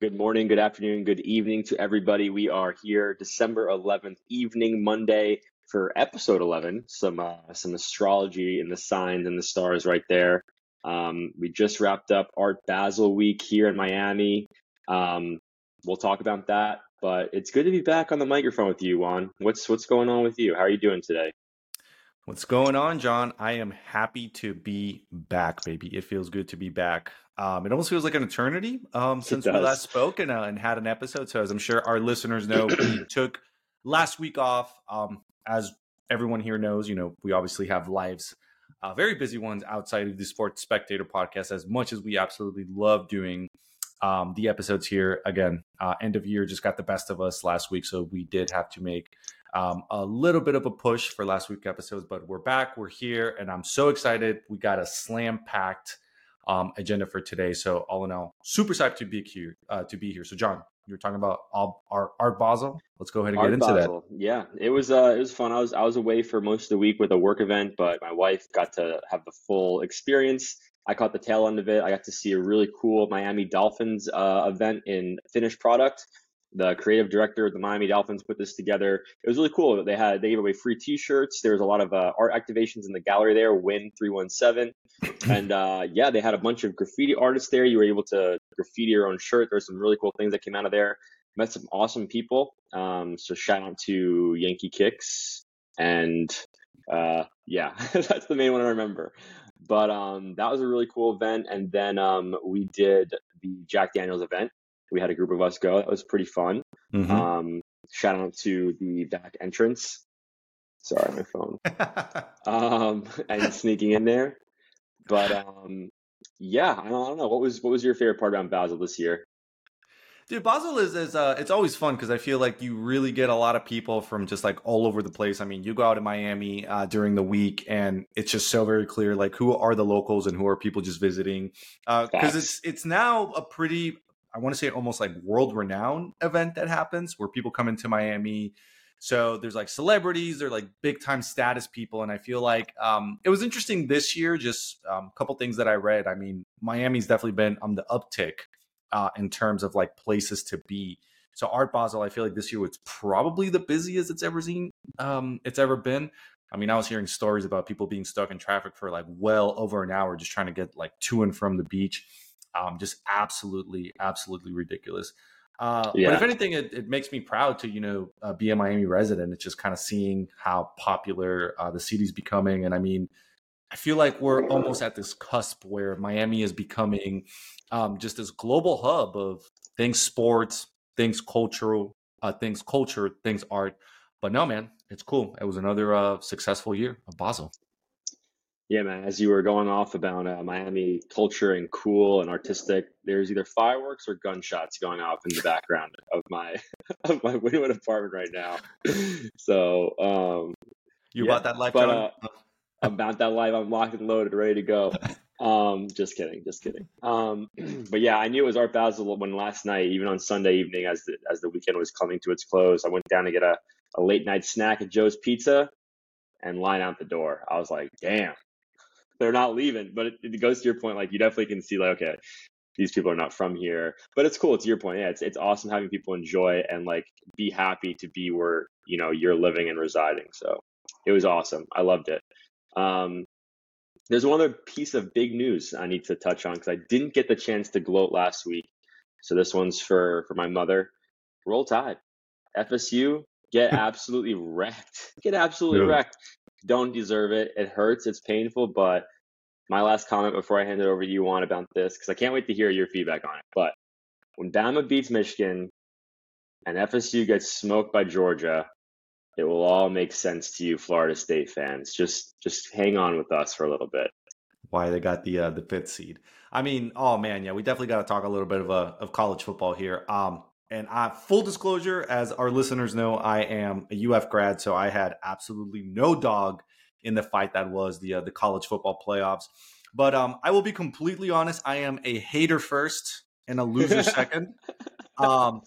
Good morning, good afternoon, good evening to everybody. We are here December 11th evening, Monday for episode 11. Some uh, some astrology and the signs and the stars right there. Um, we just wrapped up Art Basel week here in Miami. Um, we'll talk about that, but it's good to be back on the microphone with you, Juan. What's what's going on with you? How are you doing today? What's going on, John? I am happy to be back, baby. It feels good to be back. Um, it almost feels like an eternity um, since we last spoke and, uh, and, had an episode. So, as I'm sure our listeners know, we took last week off. Um, as everyone here knows, you know, we obviously have lives, uh, very busy ones outside of the Sports Spectator podcast. As much as we absolutely love doing um, the episodes here, again, uh, end of year just got the best of us last week, so we did have to make um, a little bit of a push for last week episodes. But we're back, we're here, and I'm so excited. We got a slam packed um, agenda for today. So all in all, super psyched to be here. Uh, to be here. So John, you were talking about Art, Art Basel. Let's go ahead and Art get into Basel. that. Yeah, it was uh, it was fun. I was I was away for most of the week with a work event, but my wife got to have the full experience. I caught the tail end of it. I got to see a really cool Miami Dolphins uh, event in finished product the creative director of the Miami Dolphins put this together. It was really cool. They had they gave away free T-shirts. There was a lot of uh, art activations in the gallery there. Win three one seven, and uh, yeah, they had a bunch of graffiti artists there. You were able to graffiti your own shirt. There's some really cool things that came out of there. Met some awesome people. Um, so shout out to Yankee Kicks and uh, yeah, that's the main one I remember. But um, that was a really cool event. And then um, we did the Jack Daniels event we had a group of us go. That was pretty fun. Mm-hmm. Um, shout out to the back entrance. Sorry, my phone. um, and sneaking in there. But um, yeah, I don't, I don't, know. What was what was your favorite part about Basel this year? Dude, Basel is is uh, it's always fun because I feel like you really get a lot of people from just like all over the place. I mean, you go out in Miami uh, during the week, and it's just so very clear like who are the locals and who are people just visiting. Because uh, it's it's now a pretty I want to say almost like world renowned event that happens where people come into Miami. So there's like celebrities, they're like big time status people, and I feel like um, it was interesting this year. Just um, a couple things that I read. I mean, Miami's definitely been on the uptick uh, in terms of like places to be. So Art Basel, I feel like this year was probably the busiest it's ever seen. Um, it's ever been. I mean, I was hearing stories about people being stuck in traffic for like well over an hour just trying to get like to and from the beach um, just absolutely, absolutely ridiculous. Uh, yeah. But if anything, it, it, makes me proud to you know uh, be a Miami resident. It's just kind of seeing how popular uh, the city's becoming, and I mean, I feel like we're almost at this cusp where Miami is becoming um, just this global hub of things sports, things cultural, uh, things culture, things art. But no, man, it's cool. It was another uh, successful year of Basel. Yeah, man. As you were going off about uh, Miami culture and cool and artistic, there's either fireworks or gunshots going off in the background of my of my Wynwood apartment right now. So, um, you yeah, bought that life, but uh, about that life, I'm locked and loaded, ready to go. Um, just kidding, just kidding. Um, but yeah, I knew it was Art Basel when last night, even on Sunday evening, as the as the weekend was coming to its close, I went down to get a, a late night snack at Joe's Pizza and line out the door. I was like, damn, they're not leaving. But it, it, goes to your point, like you definitely can see, like, okay, these people are not from here. But it's cool. It's your point. Yeah, it's it's awesome having people enjoy and like be happy to be where you know you're living and residing. So it was awesome. I loved it. Um, there's one other piece of big news I need to touch on because I didn't get the chance to gloat last week. So this one's for for my mother. Roll Tide. FSU get absolutely wrecked. Get absolutely yeah. wrecked don't deserve it. It hurts. It's painful. But my last comment before I hand it over to you on about this, because I can't wait to hear your feedback on it. But when Bama beats Michigan and FSU gets smoked by Georgia, it will all make sense to you, Florida State fans. Just just hang on with us for a little bit. Why they got the uh, the fifth seed? I mean, oh man, yeah, we definitely got to talk a little bit of uh, of college football here. Um, and I, full disclosure, as our listeners know, I am a UF grad, so I had absolutely no dog in the fight that was the uh, the college football playoffs. But um, I will be completely honest. I am a hater first and a loser second. Um,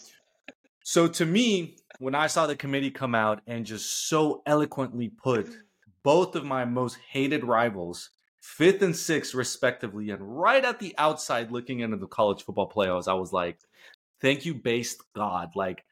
so to me, when I saw the committee come out and just so eloquently put both of my most hated rivals, fifth and sixth respectively, and right at the outside looking into the college football playoffs, I was like, thank you, based God. Like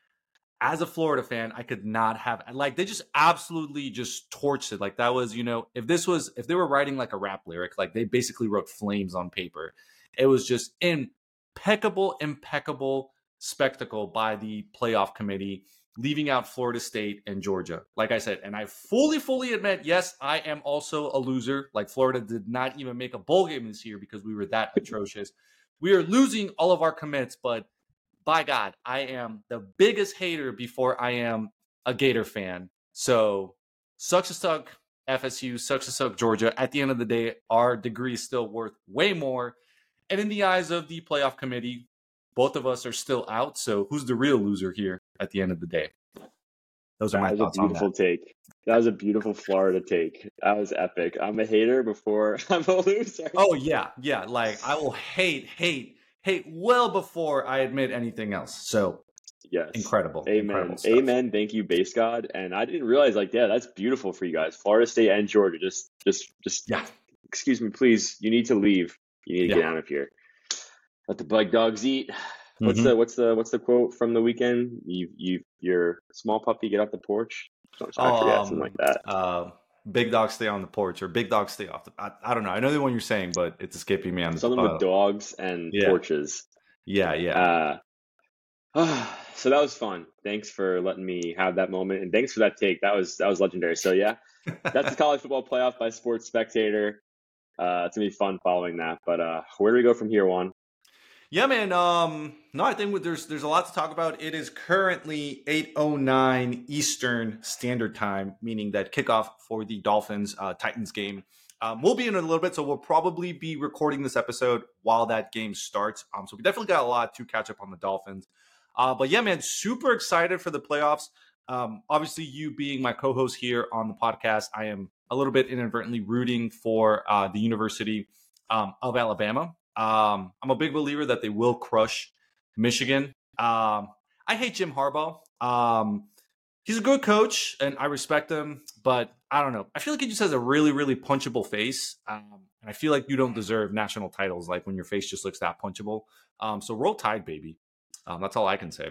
as a Florida fan, I could not have like they just absolutely just torched it. Like that was, you know, if this was if they were writing like a rap lyric, like they basically wrote flames on paper. It was just impeccable, impeccable spectacle by the playoff committee, leaving out Florida State and Georgia. Like I said, and I fully, fully admit, yes, I am also a loser. Like Florida did not even make a bowl game this year because we were that atrocious. We are losing all of our commits, but by God, I am the biggest hater before I am a Gator fan. So sucks to suck FSU, sucks to suck Georgia. At the end of the day, our degree is still worth way more. And in the eyes of the playoff committee, both of us are still out. So who's the real loser here at the end of the day? Those are that my thoughts a beautiful take. That was a beautiful Florida take. That was epic. I'm a hater before I'm a loser. Oh yeah, yeah. Like I will hate, hate hey, well before I admit anything else. So yes, incredible. Amen. Incredible Amen. Thank you, base God. And I didn't realize, like, yeah, that's beautiful for you guys. Florida State and Georgia. Just, just, just. Yeah. Excuse me, please. You need to leave. You need to yeah. get out of here. Let the bug dogs eat. What's mm-hmm. the what's the what's the quote from the weekend? You you your small puppy get off the porch. Forget um, something like that. Uh, big dogs stay on the porch or big dogs stay off the I, I don't know. I know the one you're saying, but it's escaping me on something uh, with dogs and yeah. porches. Yeah, yeah. Uh, so that was fun. Thanks for letting me have that moment, and thanks for that take. That was that was legendary. So yeah, that's the college football playoff by Sports Spectator. Uh, it's gonna be fun following that. But uh, where do we go from here, Juan? Yeah, man. Um, no, I think there's there's a lot to talk about. It is currently 8:09 Eastern Standard Time, meaning that kickoff for the Dolphins uh, Titans game um, we'll be in a little bit, so we'll probably be recording this episode while that game starts. Um, so we definitely got a lot to catch up on the Dolphins. Uh, but yeah, man, super excited for the playoffs. Um, obviously, you being my co-host here on the podcast, I am a little bit inadvertently rooting for uh, the University um, of Alabama. Um, I'm a big believer that they will crush Michigan. Um, I hate Jim Harbaugh. Um, he's a good coach, and I respect him, but I don't know. I feel like he just has a really, really punchable face, um, and I feel like you don't deserve national titles like when your face just looks that punchable. Um, so roll tide, baby. Um, that's all I can say.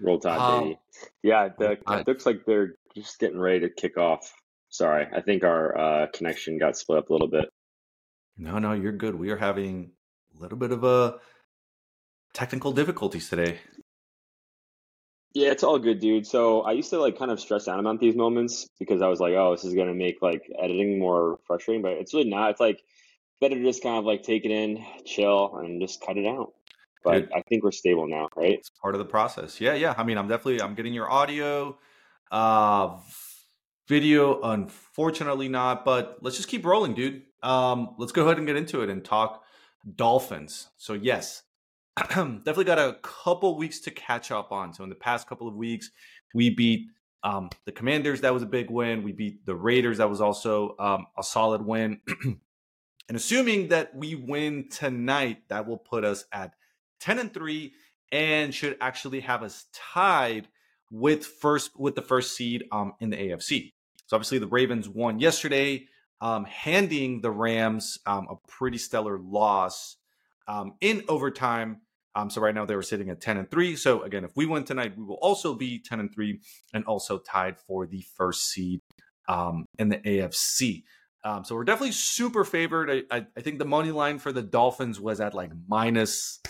Roll tide, um, baby. Yeah, the, it looks like they're just getting ready to kick off Sorry, I think our uh, connection got split up a little bit. No, no, you're good. We are having a little bit of a technical difficulties today. Yeah, it's all good, dude. So I used to like kind of stress out about these moments because I was like, oh, this is gonna make like editing more frustrating, but it's really not. It's like better to just kind of like take it in, chill, and just cut it out. But Dude, I think we're stable now, right? It's part of the process. Yeah, yeah. I mean, I'm definitely I'm getting your audio. Uh Video, unfortunately not, but let's just keep rolling, dude. Um, let's go ahead and get into it and talk Dolphins. So yes, definitely got a couple weeks to catch up on. So in the past couple of weeks, we beat um, the Commanders. That was a big win. We beat the Raiders. That was also um, a solid win. and assuming that we win tonight, that will put us at ten and three, and should actually have us tied with first with the first seed um, in the AFC. So obviously the Ravens won yesterday, um, handing the Rams um, a pretty stellar loss um, in overtime. Um, so right now they were sitting at 10 and 3. So again, if we win tonight, we will also be 10 and 3 and also tied for the first seed um, in the AFC. So we're definitely super favored. I, I, I, think the money line for the Dolphins was at like minus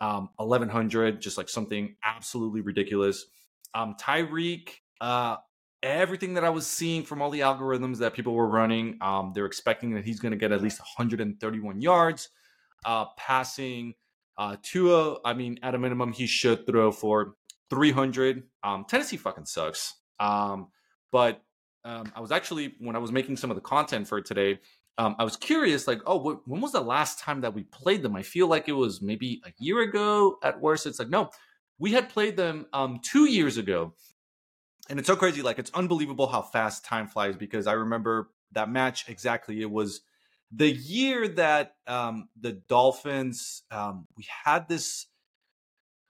um, 1100, just like something absolutely ridiculous. Um, Tyreek, uh, everything that I was seeing from all the algorithms that people were running, um, they're expecting that he's going to get at least 131 yards uh, passing. Uh, Tua, I mean, at a minimum, he should throw for 300. Um, Tennessee fucking sucks. Um, but um, I was actually, when I was making some of the content for today, um, I was curious, like, oh, wh- when was the last time that we played them? I feel like it was maybe a year ago at worst. It's like, no, we had played them um, two years ago. And it's so crazy. Like, it's unbelievable how fast time flies because I remember that match exactly. It was the year that um, the Dolphins, um, we had this.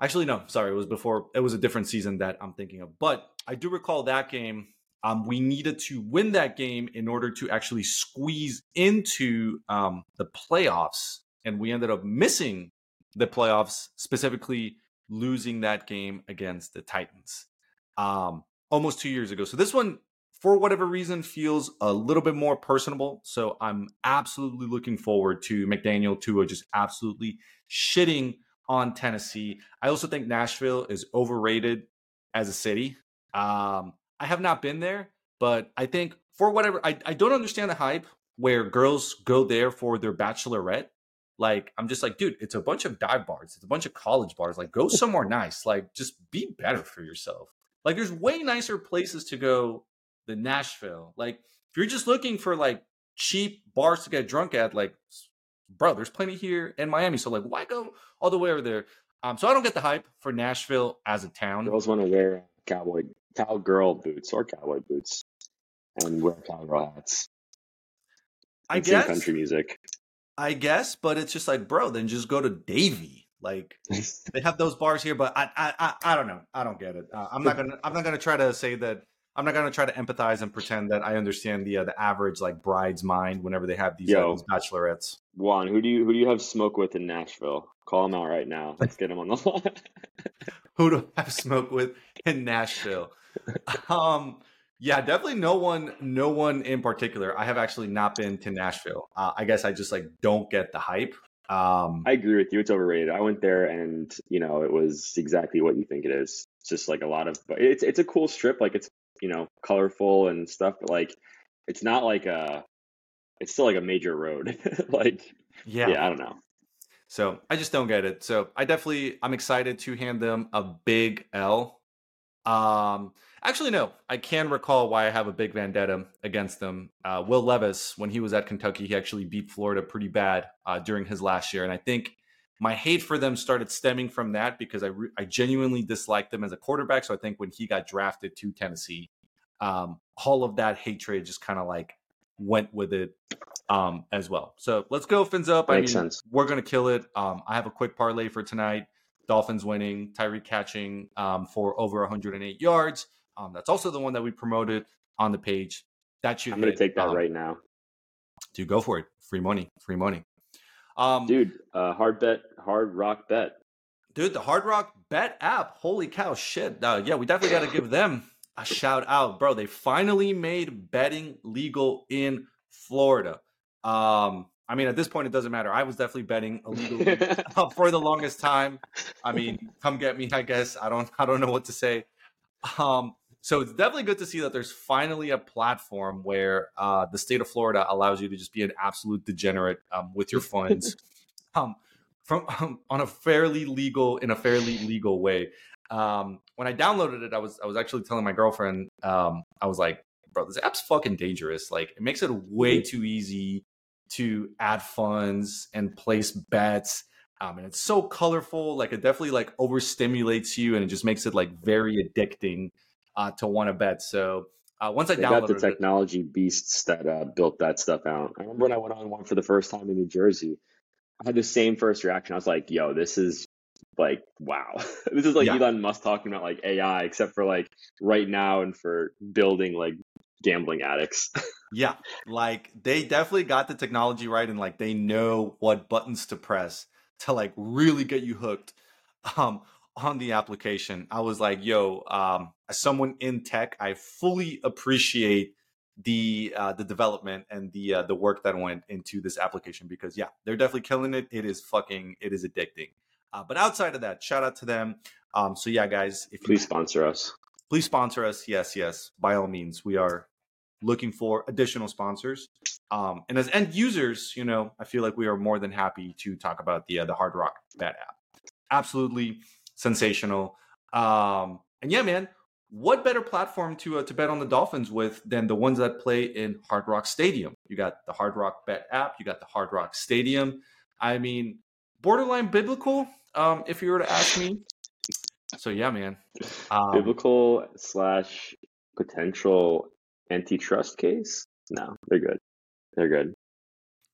Actually, no, sorry, it was before. It was a different season that I'm thinking of. But I do recall that game. Um, we needed to win that game in order to actually squeeze into um, the playoffs and we ended up missing the playoffs, specifically losing that game against the Titans um, almost two years ago. So this one, for whatever reason, feels a little bit more personable. So I'm absolutely looking forward to McDaniel Tua just absolutely shitting on Tennessee. I also think Nashville is overrated as a city. Um, I have not been there, but I think for whatever I, I don't understand the hype where girls go there for their bachelorette. Like I'm just like, dude, it's a bunch of dive bars, it's a bunch of college bars. Like go somewhere nice. Like just be better for yourself. Like there's way nicer places to go than Nashville. Like if you're just looking for like cheap bars to get drunk at, like bro, there's plenty here in Miami. So like why go all the way over there? Um, so I don't get the hype for Nashville as a town. Girls want to wear cowboy cowgirl boots or cowboy boots and wear cowgirl hats. I guess country music. I guess, but it's just like, bro, then just go to Davie. Like they have those bars here, but I, I, I, I don't know. I don't get it. Uh, I'm not gonna, I'm not gonna try to say that. I'm not gonna try to empathize and pretend that I understand the uh, the average like bride's mind whenever they have these, uh, Yo. these bachelorettes. Juan, who do you who do you have smoke with in Nashville? Call him out right now. Let's get him on the line. Who do I have smoke with in Nashville? um, yeah, definitely no one, no one in particular. I have actually not been to Nashville. Uh, I guess I just like don't get the hype. Um, I agree with you. It's overrated. I went there, and you know, it was exactly what you think it is. It's just like a lot of. But it's it's a cool strip. Like it's you know colorful and stuff, but like it's not like a. It's still like a major road. like yeah. yeah, I don't know. So I just don't get it. So I definitely I'm excited to hand them a big L. Um actually no, I can recall why I have a big vendetta against them. Uh, Will Levis, when he was at Kentucky, he actually beat Florida pretty bad uh, during his last year, and I think my hate for them started stemming from that because I re- I genuinely disliked them as a quarterback. So I think when he got drafted to Tennessee, um, all of that hatred just kind of like went with it um, as well. So let's go fins up. I mean, sense. we're gonna kill it. Um, I have a quick parlay for tonight. Dolphins winning, Tyreek catching um, for over 108 yards. Um, that's also the one that we promoted on the page. That should I'm gonna take that Um, right now, Dude, go for it. Free money. Free money. Um, dude. Uh, hard bet, hard rock bet. Dude, the Hard Rock Bet app. Holy cow, shit. Uh, yeah, we definitely got to give them a shout out, bro. They finally made betting legal in Florida. Um, I mean, at this point, it doesn't matter. I was definitely betting illegally uh, for the longest time. I mean, come get me, I guess. I don't, I don't know what to say. Um, so it's definitely good to see that there's finally a platform where uh, the state of Florida allows you to just be an absolute degenerate um, with your funds, um, from um, on a fairly legal in a fairly legal way. Um, when I downloaded it, I was I was actually telling my girlfriend, um, I was like, "Bro, this app's fucking dangerous. Like, it makes it way too easy to add funds and place bets." Um, and it's so colorful. Like, it definitely like overstimulates you, and it just makes it like very addicting uh, to want to bet. So uh, once I They got the downloaded it, technology beasts that uh, built that stuff out. I remember when I went on one for the first time in New Jersey. I had the same first reaction. I was like, "Yo, this is like wow. this is like Yeah. Elon Musk talking about like AI, except for like right now and for building like gambling addicts." Yeah, like they definitely got the technology right and like they know what buttons to press to like really get you hooked um on the application. I was like, yo, um as someone in tech, I fully appreciate the uh the development and the uh, the work that went into this application because yeah, they're definitely killing it. It is fucking it is addicting. Uh, but outside of that, shout out to them. Um so yeah, guys, if you Please sponsor us. Please sponsor us. Yes, yes, by all means, we are looking for additional sponsors. Um, and as end users, you know, I feel like we are more than happy to talk about the uh, the Hard Rock Bet app. Absolutely sensational. Um, and yeah, man, what better platform to uh, to bet on the Dolphins with than the ones that play in Hard Rock Stadium? You got the Hard Rock Bet app, you got the Hard Rock Stadium. I mean, borderline biblical, um, if you were to ask me. So yeah, man. Um, Biblical slash potential antitrust case? No, they're good. They're good.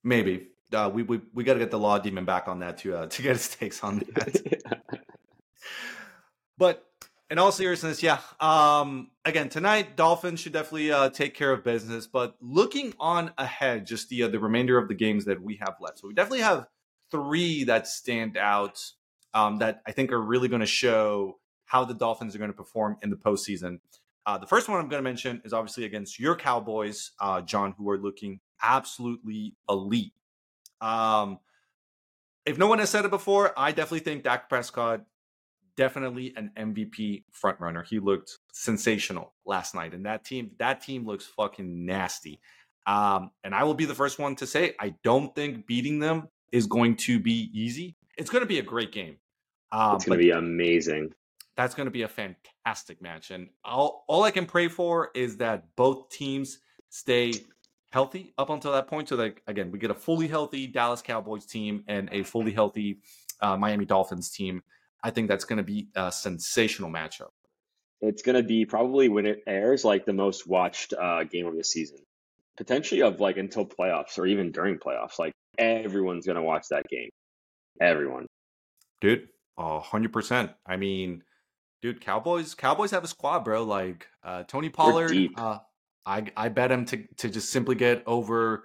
Maybe. Uh, we we, we got to get the law demon back on that to uh, to get his takes on that. but in all seriousness, yeah. Um, again, tonight Dolphins should definitely uh, take care of business. But looking on ahead, just the uh, the remainder of the games that we have left, so we definitely have three that stand out um, that I think are really going to show how the Dolphins are going to perform in the postseason. Uh, the first one I'm going to mention is obviously against your Cowboys, uh, John, who are looking absolutely elite. Um, if no one has said it before, I definitely think Dak Prescott definitely an MVP frontrunner. He looked sensational last night, and that team that team looks fucking nasty. Um, and I will be the first one to say I don't think beating them is going to be easy. It's going to be a great game. Um, it's going to be amazing. That's going to be a fantastic match, and all all I can pray for is that both teams stay healthy up until that point. So that again, we get a fully healthy Dallas Cowboys team and a fully healthy uh, Miami Dolphins team. I think that's going to be a sensational matchup. It's going to be probably when it airs, like the most watched uh, game of the season, potentially of like until playoffs or even during playoffs. Like everyone's going to watch that game. Everyone, dude, hundred percent. I mean, dude, Cowboys, Cowboys have a squad, bro. Like uh, Tony Pollard, uh, I I bet him to to just simply get over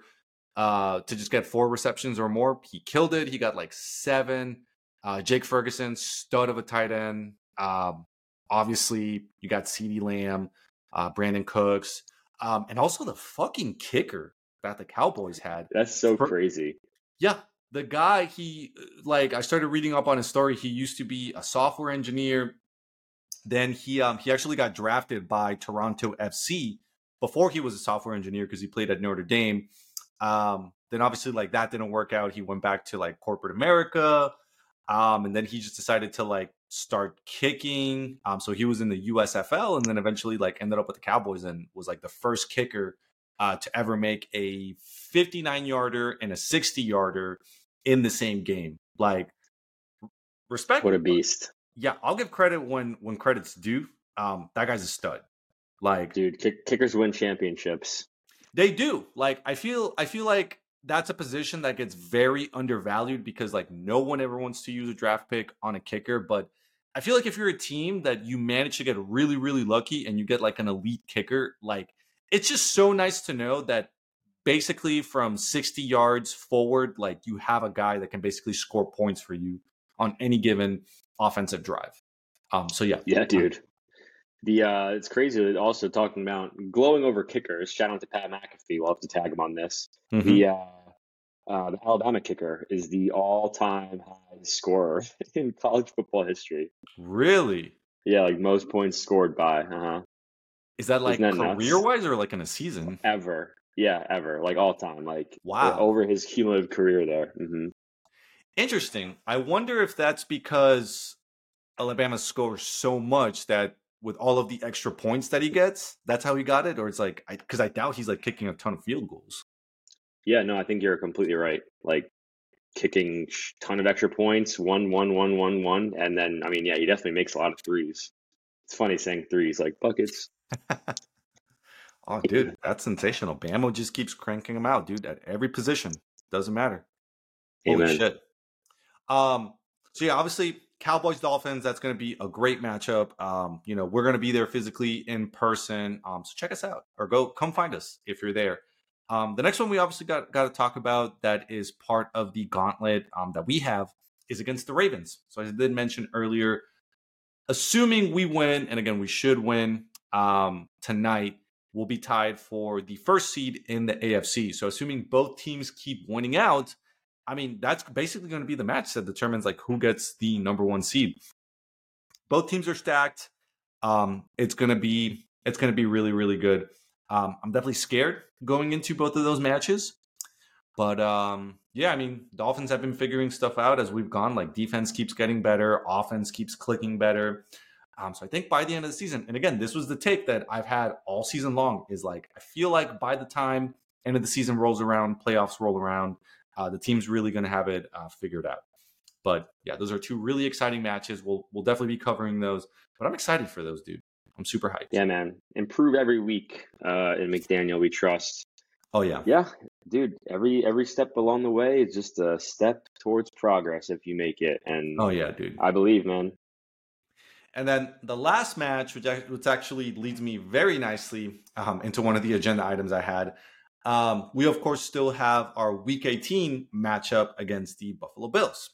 uh to just get four receptions or more. He killed it. He got like seven. Uh Jake Ferguson, stud of a tight end. Um obviously you got CeeDee Lamb, uh Brandin Cooks, um, and also the fucking kicker that the Cowboys had. That's so For, crazy. Yeah. The guy, he like I started reading up on his story. He used to be a software engineer. Then he um he actually got drafted by Toronto FC before he was a software engineer because he played at Notre Dame. Um, then obviously like that didn't work out. He went back to like corporate America. Um, and then he just decided to like start kicking. Um, so he was in the USFL and then eventually like ended up with the Cowboys and was like the first kicker uh, to ever make a 59 yarder and a 60 yarder in the same game. Like respect. What a beast. Yeah, I'll give credit when when credit's due. Um, that guy's a stud. Like, dude, kick, kickers win championships. They do. Like, I feel, I feel like that's a position that gets very undervalued because like no one ever wants to use a draft pick on a kicker. But I feel like if you're a team that you manage to get really, really lucky and you get like an elite kicker, like it's just so nice to know that basically from 60 yards forward, like you have a guy that can basically score points for you on any given offensive drive. Um, so yeah, yeah, dude. The uh, it's crazy. Also talking about glowing over kickers. Shout out to Pat McAfee. We'll have to tag him on this. Mm-hmm. The uh, uh, the Alabama kicker is the all-time high scorer in college football history. Really? Yeah, like most points scored by. Uh huh. Is that like career-wise or like in a season? Ever. Yeah, ever. Like all time. Like wow. Over his cumulative career there. Mm-hmm. Interesting. I wonder if that's because Alabama scores so much that with all of the extra points that he gets, that's how he got it, or it's like because I, I, doubt he's like kicking a ton of field goals. Yeah, no, I think you're completely right. Like kicking ton of extra points, one, one, one, one, one, and then I mean, yeah, he definitely makes a lot of threes. It's funny saying threes like buckets. oh, dude, that's sensational. Bamo just keeps cranking them out, dude, at every position. Doesn't matter. Amen. Holy shit. Um. So yeah, obviously Cowboys Dolphins, that's going to be a great matchup. Um, you know, we're going to be there physically in person. Um, so check us out or go come find us if you're there. Um, the next one we obviously got got to talk about that is part of the gauntlet um, that we have is against the Ravens. So I did mention earlier, assuming we win, and again we should win um, tonight, we'll be tied for the first seed in the AFC. So assuming both teams keep winning out, I mean, that's basically going to be the match that determines like who gets the number one seed. Both teams are stacked. Um, it's gonna be it's gonna be really really good. Um, I'm definitely scared going into both of those matches, but um, yeah, I mean, Dolphins have been figuring stuff out as we've gone. Like defense keeps getting better, offense keeps clicking better. Um, so I think by the end of the season, and again, this was the take that I've had all season long, is like I feel like by the time end of the season rolls around, playoffs roll around, uh, the team's really going to have it uh, figured out. But yeah, those are two really exciting matches. We'll we'll definitely be covering those. But I'm excited for those, dude. I'm super hyped. Yeah, man. Improve every week uh, in McDaniel. We trust. Oh yeah, yeah, dude. Every every step along the way is just a step towards progress if you make it. And oh yeah, dude. I believe, man. And then the last match, which, which actually leads me very nicely um, into one of the agenda items I had, Um, we of course still have our Week 18 matchup against the Buffalo Bills.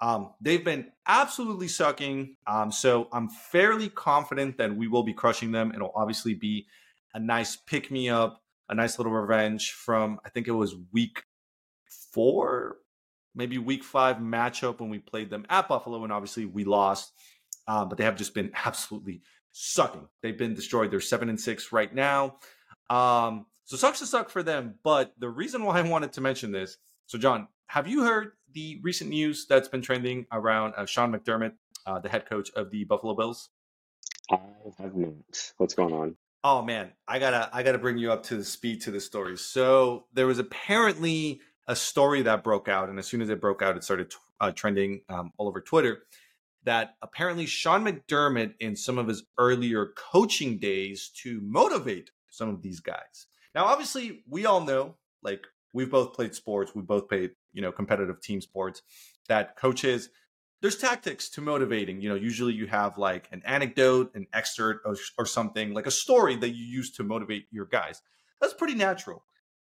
Um, they've been absolutely sucking. Um, so I'm fairly confident that we will be crushing them. It'll obviously be a nice pick me up, a nice little revenge from I think it was week four, maybe week five matchup when we played them at Buffalo, and obviously we lost. Um, but they have just been absolutely sucking. They've been destroyed. They're seven and six right now. Um, so sucks to suck for them. But the reason why I wanted to mention this, so John, have you heard the recent news that's been trending around uh, Sean McDermott, uh, the head coach of the Buffalo Bills? I have not. What's going on? Oh man, I gotta I gotta bring you up to the speed to the story. So there was apparently a story that broke out, and as soon as it broke out, it started t- uh, trending um, all over Twitter. That apparently Sean McDermott, in some of his earlier coaching days, to motivate some of these guys. Now, obviously, we all know, like we've both played sports, we both played, you know, competitive team sports, that coaches there's tactics to motivating. You know, usually you have like an anecdote, an excerpt, or, or, something like a story that you use to motivate your guys. That's pretty natural.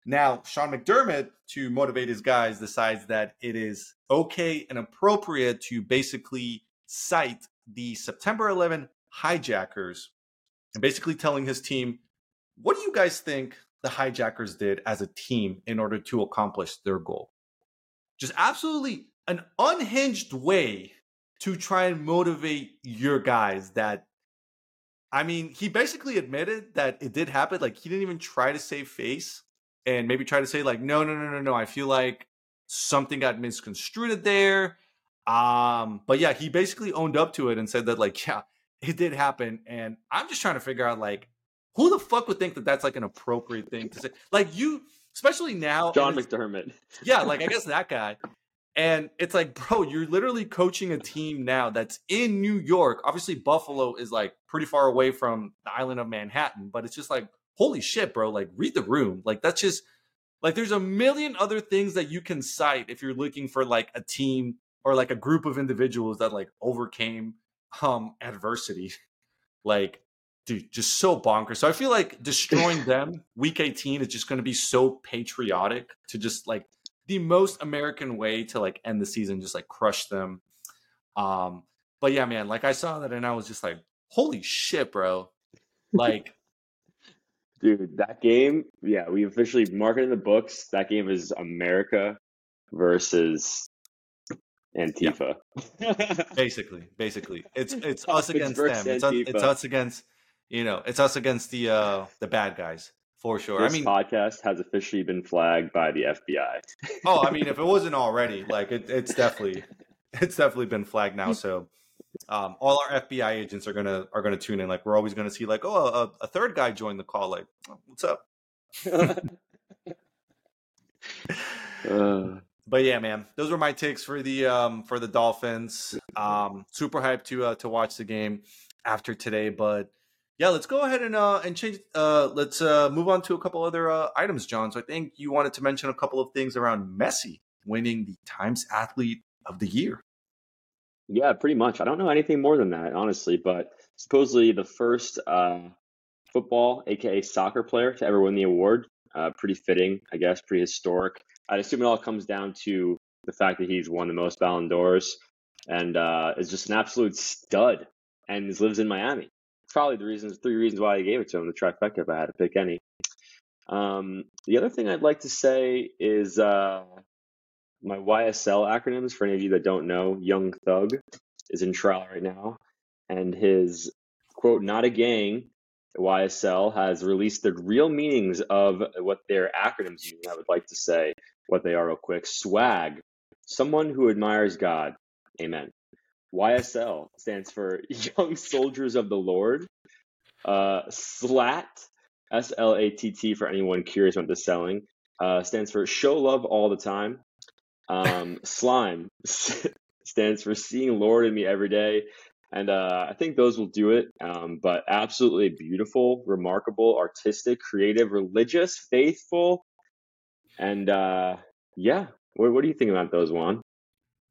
Now, Sean McDermott, to motivate his guys, decides that it is okay and appropriate to basically cite the September 11 hijackers and basically telling his team, what do you guys think the hijackers did as a team in order to accomplish their goal? Just absolutely an unhinged way to try and motivate your guys that I mean, he basically admitted that it did happen. Like he didn't even try to save face and maybe try to say like, no, no, no, no, no. I feel like something got misconstrued there. Um, but yeah, he basically owned up to it and said that like, yeah, it did happen. And I'm just trying to figure out like, who the fuck would think that that's like an appropriate thing to say? Like you, especially now, John McDermott. Yeah, like I guess that guy. And it's like, bro, you're literally coaching a team now that's in New York. Obviously, Buffalo is like pretty far away from the island of Manhattan, but it's just like, holy shit, bro. Like, read the room. Like, that's just like there's a million other things that you can cite if you're looking for like a team or like a group of individuals that like overcame um adversity. like, dude, just so bonkers. So I feel like destroying them week 18 is just gonna be so patriotic to just like the most American way to like end the season, just like crush them. Um, but yeah, man, like I saw that and I was just like, holy shit, bro. Like, dude, that game, yeah, we officially mark it in the books. That game is America versus Antifa. Yeah. basically, basically, it's it's us against them. It's us, it's us against you know, it's us against the uh the bad guys for sure. This I mean, podcast has officially been flagged by the FBI. oh, I mean, if it wasn't already, like it, it's definitely, it's definitely been flagged now. So, um, all our FBI agents are gonna are gonna tune in. Like we're always gonna see like, oh, a, a third guy joined the call. Like, oh, what's up? uh, but yeah, man, those were my takes for the um for the Dolphins. Um, super hyped to uh, to watch the game after today, but yeah, let's go ahead and uh and change. Uh, let's uh move on to a couple other uh, items, John. So I think you wanted to mention a couple of things around Messi winning the Times Athlete of the Year. Yeah, pretty much. I don't know anything more than that, honestly. But supposedly the first uh, football, aka soccer player, to ever win the award. Uh, pretty fitting, I guess. Pretty historic. I'd assume it all comes down to the fact that he's won the most Ballon d'Ors and uh, is just an absolute stud and lives in Miami probably the reasons, three reasons why I gave it to him, the trifecta, if I had to pick any. Um, the other thing I'd like to say is uh, my YSL acronyms. For any of you that don't know, Young Thug is in trial right now, and his quote, not a gang, YSL has released the real meanings of what their acronyms mean. I would like to say what they are real quick. Swag, someone who admires God. Amen. YSL stands for Young Soldiers of the Lord. Uh, SLAT, S L A T T, for anyone curious about the selling, uh, stands for Show Love All the Time. Um, slime stands for Seeing Lord in Me Every Day. And uh, I think those will do it. Um, but absolutely beautiful, remarkable, artistic, creative, religious, faithful. And uh, yeah, what, what do you think about those, Juan?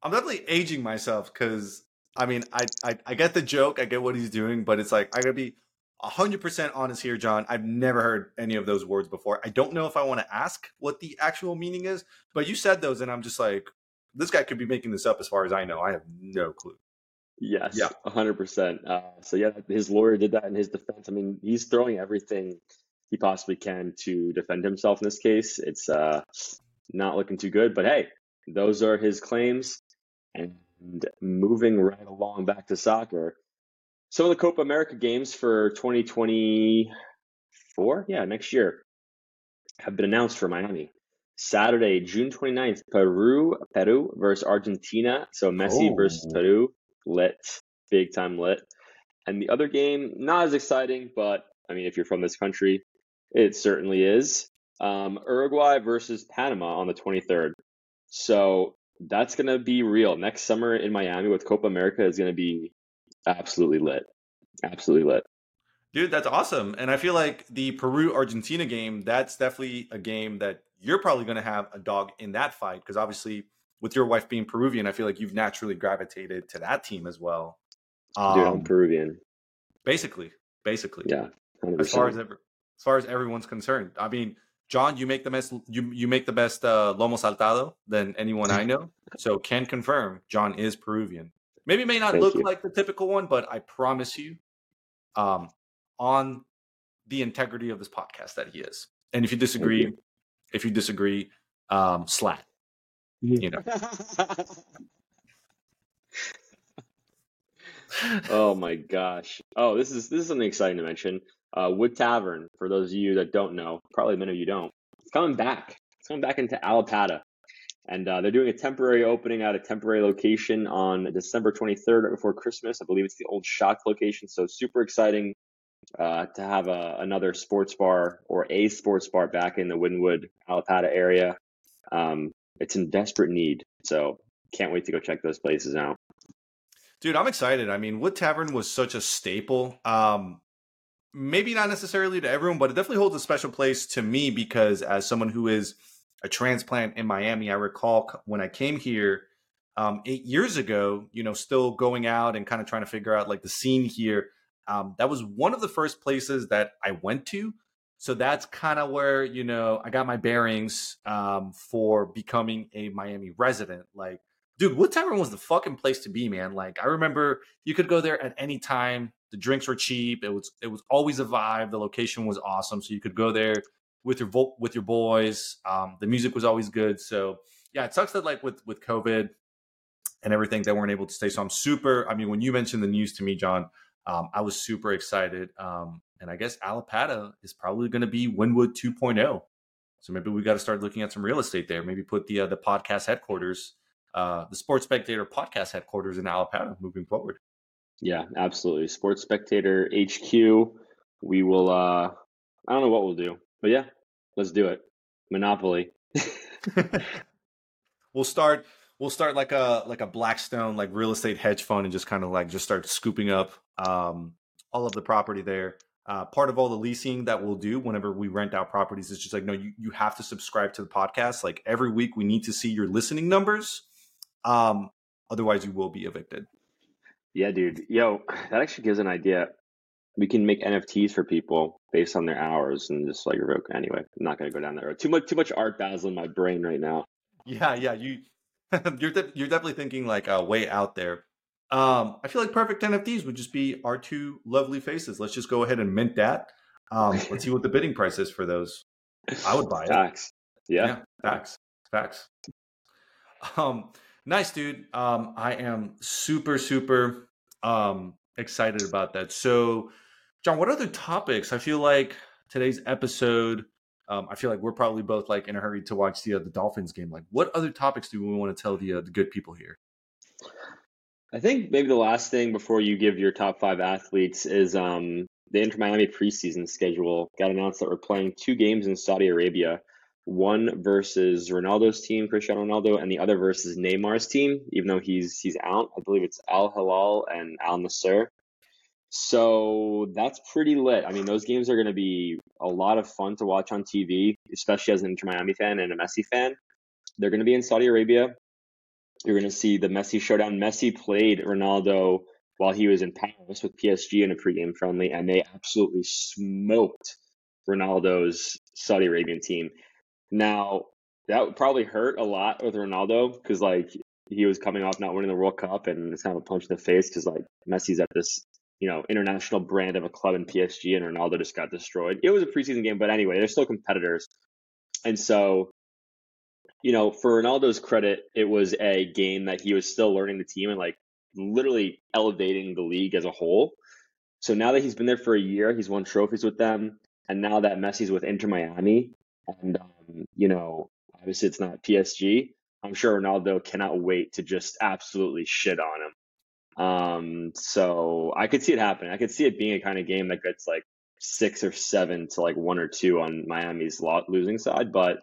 I'm definitely aging myself because I mean, I, I I get the joke, I get what he's doing, but it's like I gotta be 100% honest here, John. I've never heard any of those words before. I don't know if I want to ask what the actual meaning is, but you said those, and I'm just like, this guy could be making this up as far as I know. I have no clue. Yes, yeah, hundred uh, percent. So yeah, his lawyer did that in his defense. I mean, he's throwing everything he possibly can to defend himself in this case. It's uh, not looking too good, but hey, those are his claims. And moving right along back to soccer, some of the Copa America games for 2024, yeah, next year, have been announced for Miami. Saturday, June 29th, Peru, Peru versus Argentina. So Messi oh. versus Peru, lit, big time lit. And the other game, not as exciting, but I mean, if you're from this country, it certainly is. Um, Uruguay versus Panama on the 23rd. So that's going to be real. Next summer in Miami with Copa America is going to be absolutely lit. Absolutely lit. Dude, that's awesome. And I feel like the Peru Argentina game, that's definitely a game that you're probably going to have a dog in that fight because obviously with your wife being Peruvian, I feel like you've naturally gravitated to that team as well. Um, Dude, I'm um, Peruvian. Basically, basically. Yeah. 100%. As far as ever, as far as everyone's concerned. I mean, John, you make the best you you make the best uh, lomo saltado than anyone I know. So can confirm John is Peruvian. Maybe may not Thank look you. like the typical one, but I promise you, um, on the integrity of this podcast that he is. And if you disagree, you. if you disagree, um, slat. You know. oh my gosh. Oh, this is this is something exciting to mention. Uh, Wood Tavern, for those of you that don't know, probably many of you don't, it's coming back. It's coming back into Allapattah, And uh, they're doing a temporary opening at a temporary location on December 23rd, right before Christmas. I believe it's the old Shock location. So super exciting uh, to have a, another sports bar or a sports bar back in the Wynwood, Allapattah area. Um, it's in desperate need. So can't wait to go check those places out. Dude, I'm excited. I mean, Wood Tavern was such a staple. Um, maybe not necessarily to everyone, but it definitely holds a special place to me because as someone who is a transplant in Miami, I recall when I came here um, eight years ago, you know, still going out and kind of trying to figure out like the scene here. Um, that was one of the first places that I went to. So that's kind of where, you know, I got my bearings um, for becoming a Miami resident. Like, dude, Wood Tavern was the fucking place to be, man. Like, I remember you could go there at any time. The drinks were cheap. It was it was always a vibe. The location was awesome, so you could go there with your vo- with your boys. Um, the music was always good. So yeah, it sucks that like with with COVID and everything they weren't able to stay. So I'm super. I mean, when you mentioned the news to me, John, um, I was super excited. Um, and I guess Allapattah is probably going to be Wynwood 2.0. So maybe we got to start looking at some real estate there. Maybe put the uh, the podcast headquarters, uh, the Sports Spectator podcast headquarters in Allapattah moving forward. Yeah, absolutely. Sports Spectator HQ. We will. uh I don't know what we'll do, but yeah, let's do it. Monopoly. we'll start. We'll start like a like a Blackstone like real estate hedge fund and just kind of like just start scooping up um, all of the property there. Uh, part of all the leasing that we'll do whenever we rent out properties is just like no, you you have to subscribe to the podcast. Like every week, we need to see your listening numbers. Um, otherwise, you will be evicted. Yeah, dude. Yo, that actually gives an idea. We can make NFTs for people based on their hours and just like revoke. Anyway, I'm not gonna go down that road. Too much, too much art Basel in my brain right now. Yeah, yeah. You, you're de- you're definitely thinking like uh, way out there. Um, I feel like perfect NFTs would just be our two lovely faces. Let's just go ahead and mint that. Um, let's see what the bidding price is for those. I would buy it. Facts. Yeah. yeah facts. Facts. Um, Nice, dude. Um, I am super, super um, excited about that. So, John, what other topics? I feel like today's episode. Um, I feel like we're probably both like in a hurry to watch the uh, the Dolphins game. Like, what other topics do we want to tell the uh, the good people here? I think maybe the last thing before you give your top five athletes is um, the Inter Miami preseason schedule got announced that we're playing two games in Saudi Arabia one versus Ronaldo's team, Cristiano Ronaldo, and the other versus Neymar's team, even though he's he's out. I believe it's Al Hilal and Al Nassr. So that's pretty lit. I mean, those games are going to be a lot of fun to watch on TV, especially as an Inter Miami fan and a Messi fan. They're going to be in Saudi Arabia. You're going to see the Messi showdown. Messi played Ronaldo while he was in Paris with PSG in a pregame friendly, and they absolutely smoked Ronaldo's Saudi Arabian team. Now, that would probably hurt a lot with Ronaldo because, like, he was coming off not winning the World Cup, and it's kind of a punch in the face because, like, Messi's at this, you know, international brand of a club in PSG, and Ronaldo just got destroyed. It was a preseason game, but anyway, they're still competitors. And so, you know, for Ronaldo's credit, it was a game that he was still learning the team and, like, literally elevating the league as a whole. So now that he's been there for a year, he's won trophies with them, and now that Messi's with Inter Miami, and um, you know, obviously it's not PSG. I'm sure Ronaldo cannot wait to just absolutely shit on him. Um, so I could see it happening. I could see it being a kind of game that gets like six or seven to like one or two on Miami's losing side, but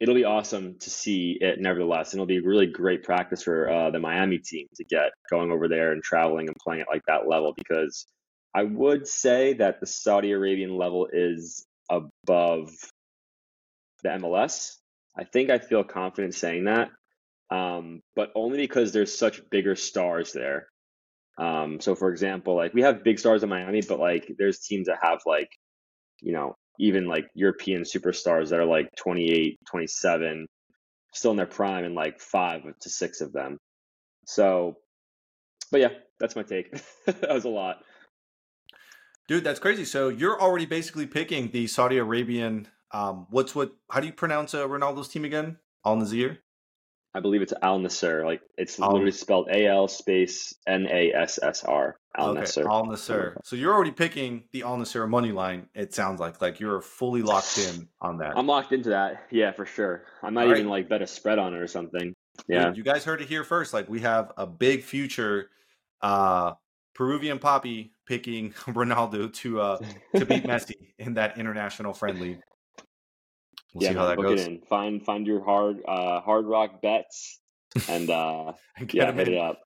it'll be awesome to see it nevertheless. And it'll be really great practice for uh, the Miami team to get going over there and traveling and playing at like that level because I would say that the Saudi Arabian level is above the MLS. I think I feel confident saying that, um, but only because there's such bigger stars there. Um, so, for example, like we have big stars in Miami, but like there's teams that have like, you know, even like European superstars that are like 28, 27, still in their prime, and like five to six of them. So, but yeah, that's my take. that was a lot. Dude, that's crazy. So you're already basically picking the Saudi Arabian. Um, what's what? How do you pronounce uh, Ronaldo's team again? Al Nassr. I believe it's Al Nassr. Like it's Al- literally spelled A L space N A S S R. Al okay, Nassr. Al Nassr. So you're already picking the Al Nassr money line. It sounds like like you're fully locked in on that. I'm locked into that. Yeah, for sure. I might All even right. like bet a spread on it or something. Yeah. Dude, you guys heard it here first. Like we have a big future uh Peruvian Poppy picking Ronaldo to uh to beat Messi in that international friendly. We'll yeah, see how that goes. in. Find find your hard uh hard rock bets and uh yeah, hit it up.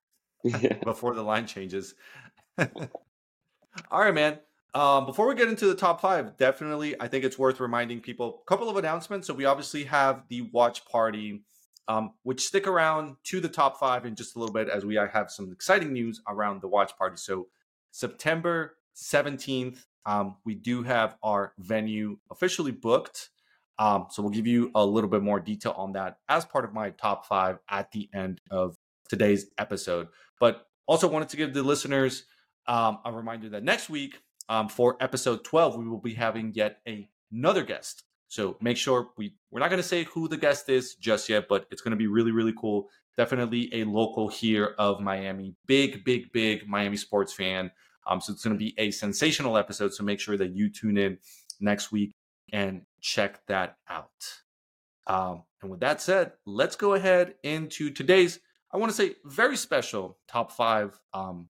before the line changes. All right, man. Um, before we get into the top five, definitely, I think it's worth reminding people a couple of announcements. So we obviously have the watch party um, which stick around to the top five in just a little bit as we have some exciting news around the watch party. So, September 17th, um, we do have our venue officially booked. Um, so, we'll give you a little bit more detail on that as part of my top five at the end of today's episode. But also wanted to give the listeners um, a reminder that next week um, for episode 12, we will be having yet another guest so make sure we we're not going to say who the guest is just yet, but it's going to be really really cool. Definitely a local here of Miami, big big big Miami sports fan. Um, so it's going to be a sensational episode. So make sure that you tune in next week and check that out. Um, and with that said, let's go ahead into today's. I want to say very special top five um,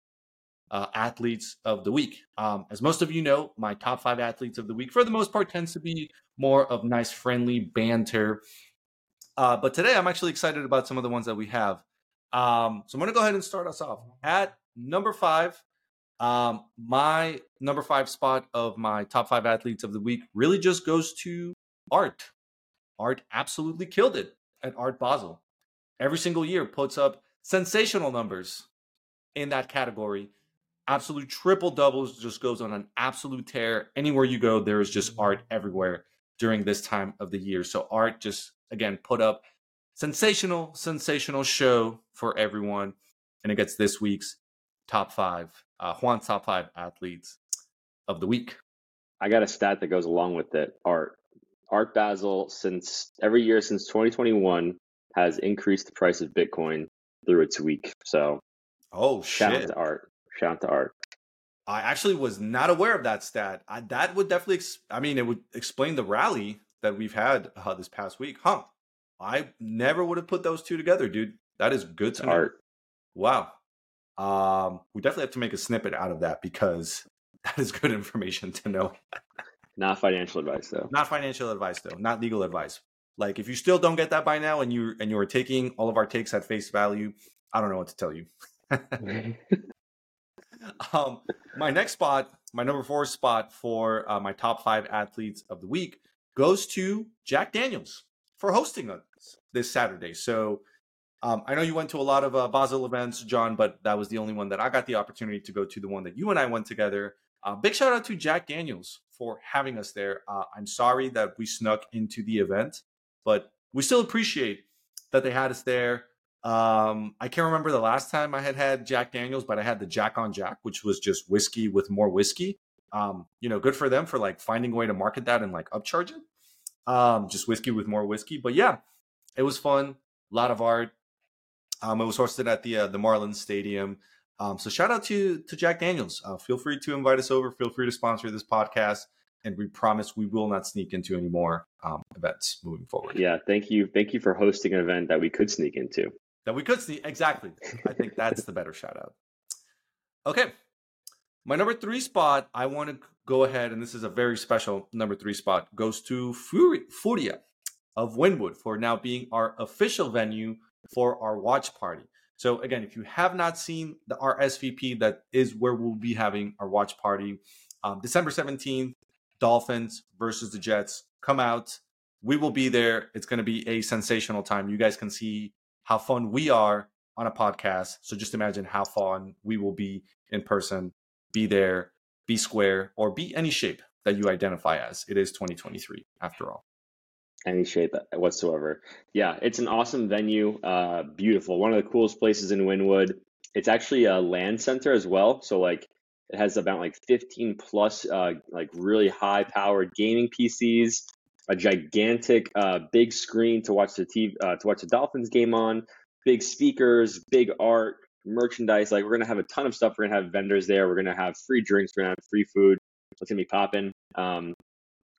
uh, athletes of the week. Um, as most of you know, my top five athletes of the week, for the most part, tends to be more of nice, friendly banter. Uh, but today, I'm actually excited about some of the ones that we have. Um, so I'm going to go ahead and start us off at number five. Um, my number five spot of my top five athletes of the week really just goes to Art. Art absolutely killed it at Art Basel. Every single year puts up sensational numbers in that category absolute triple doubles, just goes on an absolute tear. Anywhere you go, there is just art everywhere during this time of the year. So art just again put up sensational, sensational show for everyone, and it gets this week's top five, uh, Juan's top five athletes of the week. I got a stat that goes along with it. Art, Art Basel, since every year since 2021 has increased the price of Bitcoin through its week. So, oh shout shit, out to Art. Shout out to Art. I actually was not aware of that stat. I, that would definitely, ex- I mean, it would explain the rally that we've had uh, this past week. Huh. I never would have put those two together, dude. That is good to. Art. Wow. Um, we definitely have to make a snippet out of that because that is good information to know. Not financial advice though. Not financial advice though. Not legal advice. Like if you still don't get that by now and you and you are taking all of our takes at face value, I don't know what to tell you. um, my next spot, my number four spot for uh, my top five athletes of the week goes to Jack Daniels for hosting us this Saturday. So Um, I know you went to a lot of uh, Basel events, John, but that was the only one that I got the opportunity to go to. The one that you and I went together. Uh, big shout out to Jack Daniels for having us there. Uh, I'm sorry that we snuck into the event, but we still appreciate that they had us there. Um, I can't remember the last time I had had Jack Daniels, but I had the Jack on Jack, which was just whiskey with more whiskey. Um, you know, good for them for like finding a way to market that and like upcharge it. Um, just whiskey with more whiskey. But yeah, it was fun. A lot of art. Um, it was hosted at the uh, the Marlins Stadium. Um, so shout out to to Jack Daniels. Uh, feel free to invite us over. Feel free to sponsor this podcast, and we promise we will not sneak into any more um, events moving forward. Yeah, thank you, thank you for hosting an event that we could sneak into. That we could sneak exactly. I think that's the better shout out. Okay, my number three spot. I want to go ahead, and this is a very special number three spot. Goes to Furia of Wynwood for now being our official venue for our watch party. So again, if you have not seen the RSVP, that is where we'll be having our watch party. Um, December 17th, Dolphins versus the Jets. Come out. We will be there. It's going to be a sensational time. You guys can see how fun we are on a podcast. So just imagine how fun we will be in person. Be there, be square, or be any shape that you identify as. It is 2023 after all any shape whatsoever. Yeah, it's an awesome venue. Uh, beautiful. One of the coolest places in Wynwood. It's actually a LAN center as well. So like it has about like 15 plus uh, like really high powered gaming PCs, a gigantic uh, big screen to watch the TV uh, to watch the Dolphins game on, big speakers, big art, merchandise. Like we're gonna have a ton of stuff. We're gonna have vendors there. We're gonna have free drinks. We're gonna have free food. It's gonna be popping. Um,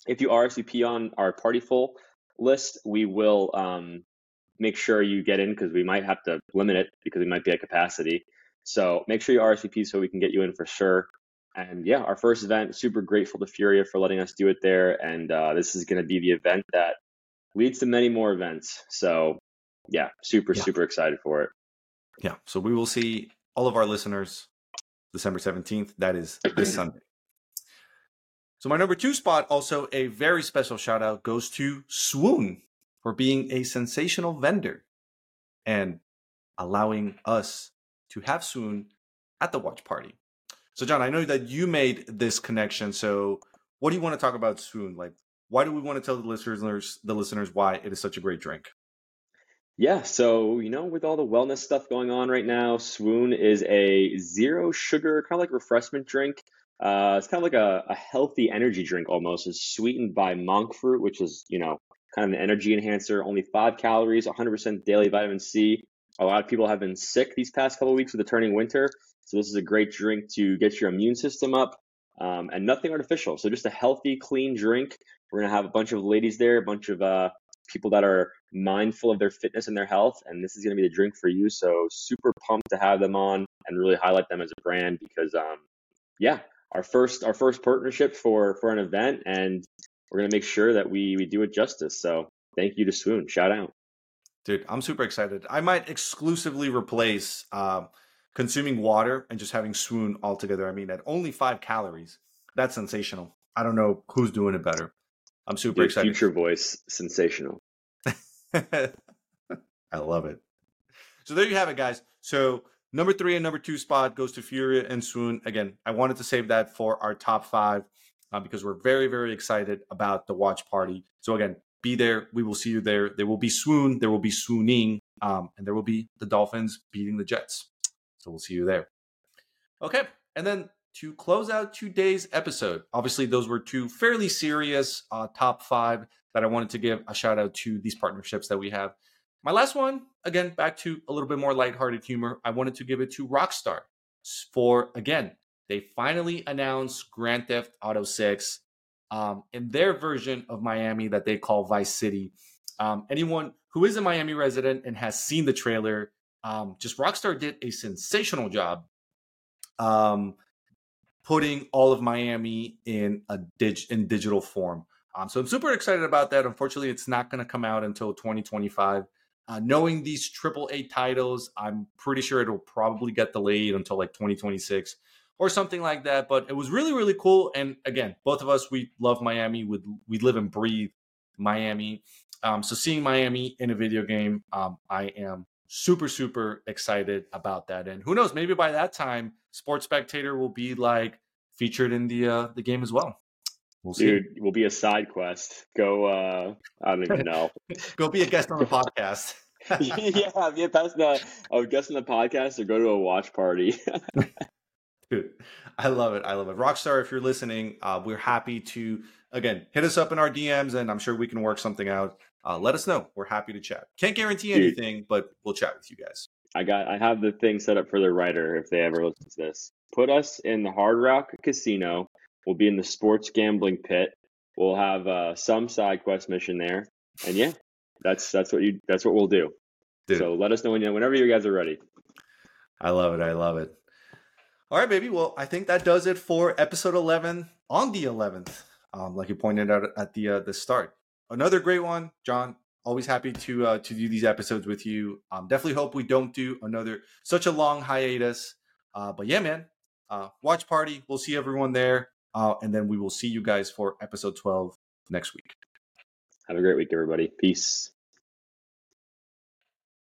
if you RSVP on our party full, list, we will um, make sure you get in because we might have to limit it because we might be at capacity. So make sure you RSVP so we can get you in for sure. And yeah, our first event, super grateful to Furia for letting us do it there. And uh, this is going to be the event that leads to many more events. So yeah, super, yeah. super excited for it. Yeah. So we will see all of our listeners December 17th. That is this Sunday. So my number two spot, also a very special shout out, goes to Swoon for being a sensational vendor and allowing us to have Swoon at the watch party. So John, I know that you made this connection. So what do you want to talk about Swoon? Like, why do we want to tell the listeners the listeners why it is such a great drink? Yeah, so you know, with all the wellness stuff going on right now, Swoon is a zero sugar kind of like refreshment drink uh, it's kind of like a, a healthy energy drink almost. It's sweetened by monk fruit, which is, you know, kind of an energy enhancer. Only five calories, 100% daily vitamin C. A lot of people have been sick these past couple weeks with the turning winter. So this is a great drink to get your immune system up um, and nothing artificial. So just a healthy, clean drink. We're going to have a bunch of ladies there, a bunch of uh, people that are mindful of their fitness and their health. And this is going to be the drink for you. So super pumped to have them on and really highlight them as a brand because, um, yeah, our first our first partnership for for an event, and we're gonna make sure that we we do it justice. So thank you to Swoon. Shout out, dude. I'm super excited. I might exclusively replace uh, consuming water and just having Swoon altogether. I mean, at only five calories, that's sensational. I don't know who's doing it better. I'm super Your excited. Future voice, sensational. I love it. So there you have it, guys. So Number three and number two spot goes to Furia and Swoon. Again, I wanted to save that for our top five uh, because we're very, very excited about the watch party. So again, be there. We will see you there. There will be Swoon. There will be Swooning. Um, and there will be the Dolphins beating the Jets. So we'll see you there. Okay. And then to close out today's episode, obviously, those were two fairly serious uh, top five that I wanted to give a shout out to these partnerships that we have. My last one, again, back to a little bit more lighthearted humor. I wanted to give it to Rockstar for, again, they finally announced Grand Theft Auto 6 um, in their version of Miami that they call Vice City. Um, anyone who is a Miami resident and has seen the trailer, um, just Rockstar did a sensational job um, putting all of Miami in a dig- in digital form. Um, so I'm super excited about that. Unfortunately, it's not going to come out until 2025. Uh, knowing these triple A titles, I'm pretty sure it'll probably get delayed until like 2026 or something like that. But it was really, really cool. And again, both of us, we love Miami. We, we live and breathe Miami. Um, so seeing Miami in a video game, um, I am super super excited about that. And who knows, maybe by that time, Sports Spectator will be like featured in the uh, the game as well. We'll see. Dude, will be a side quest. Go. uh I don't even know. Go be a guest on the podcast. yeah, be a guest on the, a guest on the podcast or go to a watch party. Dude, I love it. I love it. Rockstar, if you're listening, uh, we're happy to again hit us up in our DMs, and I'm sure we can work something out. Uh, let us know. We're happy to chat. Can't guarantee anything, Dude, but we'll chat with you guys. I got. I have the thing set up for the writer if they ever listen to this. Put us in the Hard Rock Casino. We'll be in the sports gambling pit. We'll have uh, some side quest mission there, and yeah, that's that's what you. That's what we'll do. Dude. So let us know when you whenever you guys are ready. I love it. I love it. All right, baby. Well, I think that does it for episode 11 on the 11th. Um, like you pointed out at the uh, the start, another great one, John. Always happy to uh, to do these episodes with you. Um, definitely hope we don't do another such a long hiatus. Uh, but yeah, man, uh, watch party. We'll see everyone there, uh, and then we will see you guys for episode 12 next week. Have a great week, everybody. Peace.